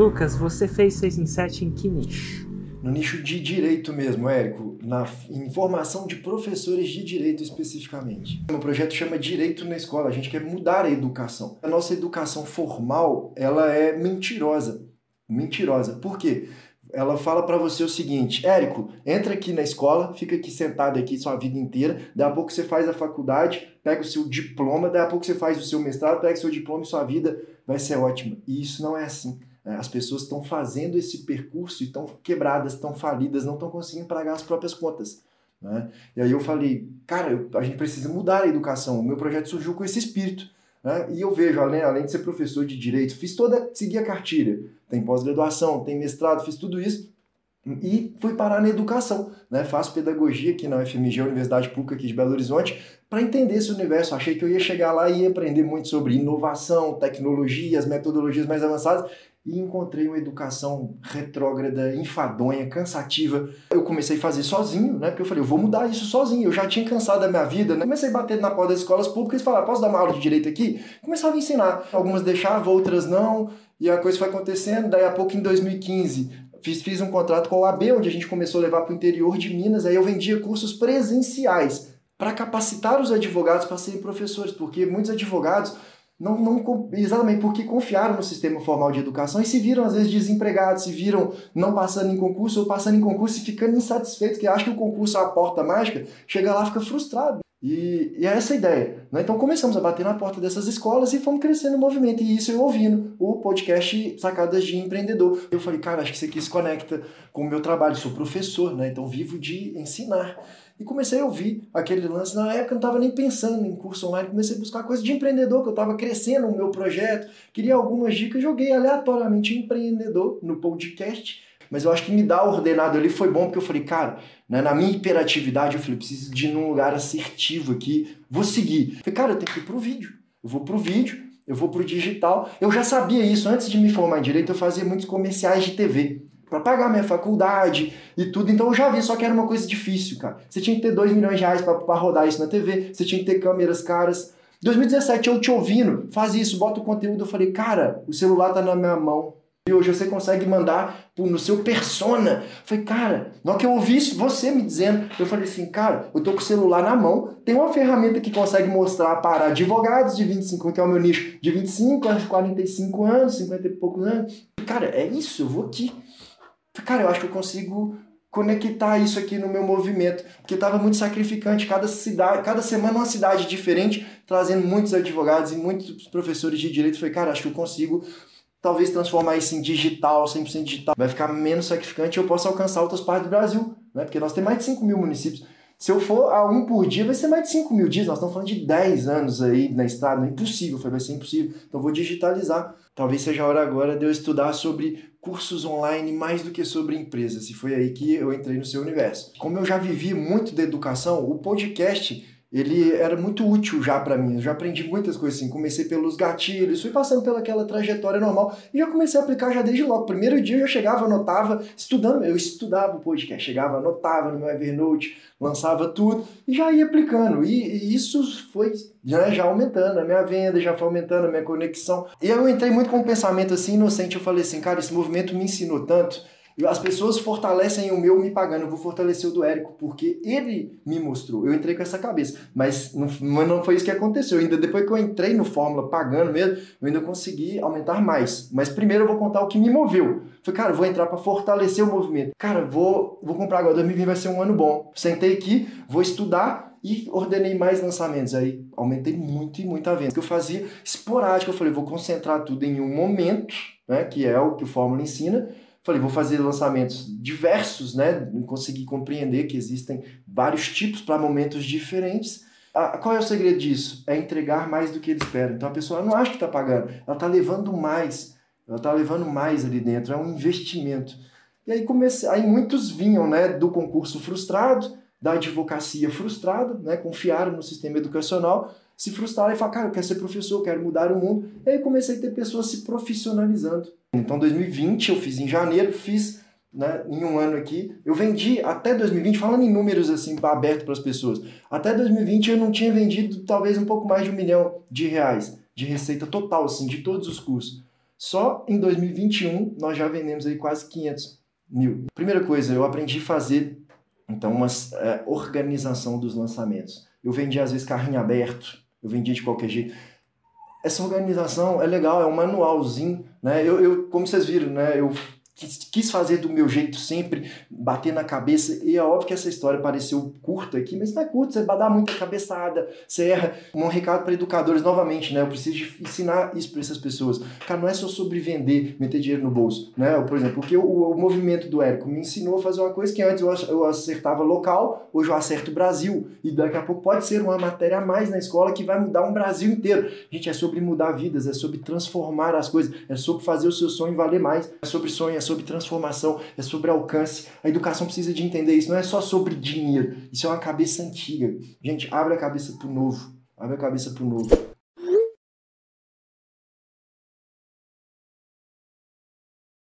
Lucas, você fez 6 em 7 em que nicho? No nicho de direito mesmo, Érico, na informação de professores de direito especificamente. O projeto chama Direito na Escola, a gente quer mudar a educação. A nossa educação formal, ela é mentirosa. Mentirosa. Por quê? ela fala para você o seguinte: Érico, entra aqui na escola, fica aqui sentado aqui sua vida inteira, daí a pouco você faz a faculdade, pega o seu diploma, daí a pouco você faz o seu mestrado, pega o seu diploma e sua vida vai ser ótima. E isso não é assim. Né? As pessoas estão fazendo esse percurso e estão quebradas, estão falidas, não estão conseguindo pagar as próprias contas. Né? E aí eu falei, cara, a gente precisa mudar a educação. O meu projeto surgiu com esse espírito. Né? E eu vejo, além, além de ser professor de direito, fiz toda, segui a cartilha, tem pós-graduação, tem mestrado, fiz tudo isso e fui parar na educação, né? Faço pedagogia aqui na UFMG, Universidade Pública aqui de Belo Horizonte, para entender esse universo. Achei que eu ia chegar lá e ia aprender muito sobre inovação, tecnologias, metodologias mais avançadas e encontrei uma educação retrógrada, enfadonha, cansativa. Eu comecei a fazer sozinho, né? Porque eu falei, eu vou mudar isso sozinho. Eu já tinha cansado da minha vida, né? Comecei a bater na porta das escolas públicas e falar, posso dar uma aula de direito aqui? Começava a ensinar. Algumas deixavam, outras não. E a coisa foi acontecendo. Daí a pouco, em 2015, fiz, fiz um contrato com o AB, onde a gente começou a levar para o interior de Minas. Aí eu vendia cursos presenciais para capacitar os advogados para serem professores, porque muitos advogados não, não, exatamente porque confiaram no sistema formal de educação e se viram, às vezes, desempregados, se viram não passando em concurso ou passando em concurso e ficando insatisfeitos, que acham que o concurso é a porta mágica, chega lá fica frustrado. E, e é essa a ideia. Né? Então começamos a bater na porta dessas escolas e fomos crescendo o movimento. E isso eu ouvindo o podcast Sacadas de Empreendedor. Eu falei, cara, acho que isso aqui se conecta com o meu trabalho. sou professor, né? então vivo de ensinar. E comecei a ouvir aquele lance. Na época eu não estava nem pensando em curso online, comecei a buscar coisa de empreendedor, que eu estava crescendo o meu projeto, queria algumas dicas, joguei aleatoriamente empreendedor no podcast. Mas eu acho que me dar ordenado ali foi bom, porque eu falei, cara, né, na minha hiperatividade, eu falei, preciso de ir num lugar assertivo aqui, vou seguir. Eu falei, cara, eu tenho que ir pro vídeo. Eu vou pro vídeo, eu vou pro digital. Eu já sabia isso, antes de me formar em direito, eu fazia muitos comerciais de TV para pagar minha faculdade e tudo. Então eu já vi, só que era uma coisa difícil, cara. Você tinha que ter 2 milhões de reais para rodar isso na TV, você tinha que ter câmeras caras. 2017 eu te ouvindo, faz isso, bota o conteúdo. Eu falei, cara, o celular tá na minha mão. E hoje você consegue mandar no seu persona. Eu falei, cara, na hora que eu ouvi isso, você me dizendo, eu falei assim, cara, eu tô com o celular na mão, tem uma ferramenta que consegue mostrar para advogados de 25, que é o meu nicho, de 25 a 45 anos, 50 e poucos anos. Cara, é isso, eu vou aqui cara, eu acho que eu consigo conectar isso aqui no meu movimento, porque estava muito sacrificante, cada cidade, cada semana uma cidade diferente, trazendo muitos advogados e muitos professores de direito, falei, cara, acho que eu consigo talvez transformar isso em digital, 100% digital, vai ficar menos sacrificante e eu posso alcançar outras partes do Brasil, né? porque nós temos mais de 5 mil municípios. Se eu for a um por dia, vai ser mais de 5 mil dias. Nós estamos falando de 10 anos aí na estrada. É impossível, vai ser impossível. Então vou digitalizar. Talvez seja a hora agora de eu estudar sobre cursos online mais do que sobre empresas. E foi aí que eu entrei no seu universo. Como eu já vivi muito da educação, o podcast ele era muito útil já para mim. Eu já aprendi muitas coisas assim. Comecei pelos gatilhos, fui passando pelaquela trajetória normal e já comecei a aplicar já desde logo. Primeiro dia eu já chegava, anotava, estudando. Eu estudava o podcast, chegava, anotava no meu Evernote, lançava tudo e já ia aplicando. E, e isso foi já, já aumentando a minha venda, já foi aumentando a minha conexão. E eu entrei muito com um pensamento assim inocente. Eu falei assim, cara, esse movimento me ensinou tanto as pessoas fortalecem o meu me pagando, eu vou fortalecer o do Érico, porque ele me mostrou. Eu entrei com essa cabeça. Mas não, não foi isso que aconteceu. Ainda depois que eu entrei no Fórmula pagando mesmo, eu ainda consegui aumentar mais. Mas primeiro eu vou contar o que me moveu. Falei, cara, vou entrar para fortalecer o movimento. Cara, vou, vou comprar agora. 2020 vai ser um ano bom. Sentei aqui, vou estudar e ordenei mais lançamentos. Aí aumentei muito e muita venda. que eu fazia esporádico. Eu falei, vou concentrar tudo em um momento, né, que é o que o Fórmula ensina Falei, vou fazer lançamentos diversos, né? Consegui compreender que existem vários tipos para momentos diferentes. Ah, qual é o segredo disso? É entregar mais do que ele espera. Então a pessoa não acha que está pagando, ela está levando mais, ela está levando mais ali dentro, é um investimento. E aí comecei, aí muitos vinham, né, do concurso frustrado, da advocacia frustrada, né, confiaram no sistema educacional, se frustraram e falaram, cara, eu quero ser professor, eu quero mudar o mundo. E aí comecei a ter pessoas se profissionalizando. Então 2020 eu fiz em janeiro, fiz né, em um ano aqui. Eu vendi até 2020, falando em números assim, aberto para as pessoas, até 2020 eu não tinha vendido talvez um pouco mais de um milhão de reais de receita total, assim, de todos os cursos. Só em 2021 nós já vendemos aí quase 500 mil. Primeira coisa, eu aprendi a fazer então uma é, organização dos lançamentos. Eu vendia às vezes carrinho aberto, eu vendia de qualquer jeito. Essa organização é legal, é um manualzinho, né? Eu, eu como vocês viram, né? Eu quis fazer do meu jeito sempre, bater na cabeça, e é óbvio que essa história pareceu curta aqui, mas não é curta, você dar muita cabeçada, você erra. Um recado para educadores, novamente, né? Eu preciso ensinar isso para essas pessoas. Cara, não é só sobre vender, meter dinheiro no bolso, né? Por exemplo, porque o, o movimento do Érico me ensinou a fazer uma coisa que antes eu, acertava local, hoje eu acerto Brasil, e daqui a pouco pode ser uma matéria a mais na escola que vai mudar um Brasil inteiro. Gente, é sobre mudar vidas, é sobre transformar as coisas, é sobre fazer o seu sonho valer mais, é sobre sonho, é sobre transformação, é sobre alcance. A educação precisa de entender isso. Não é só sobre dinheiro. Isso é uma cabeça antiga. Gente, abre a cabeça pro novo. Abre a cabeça pro novo.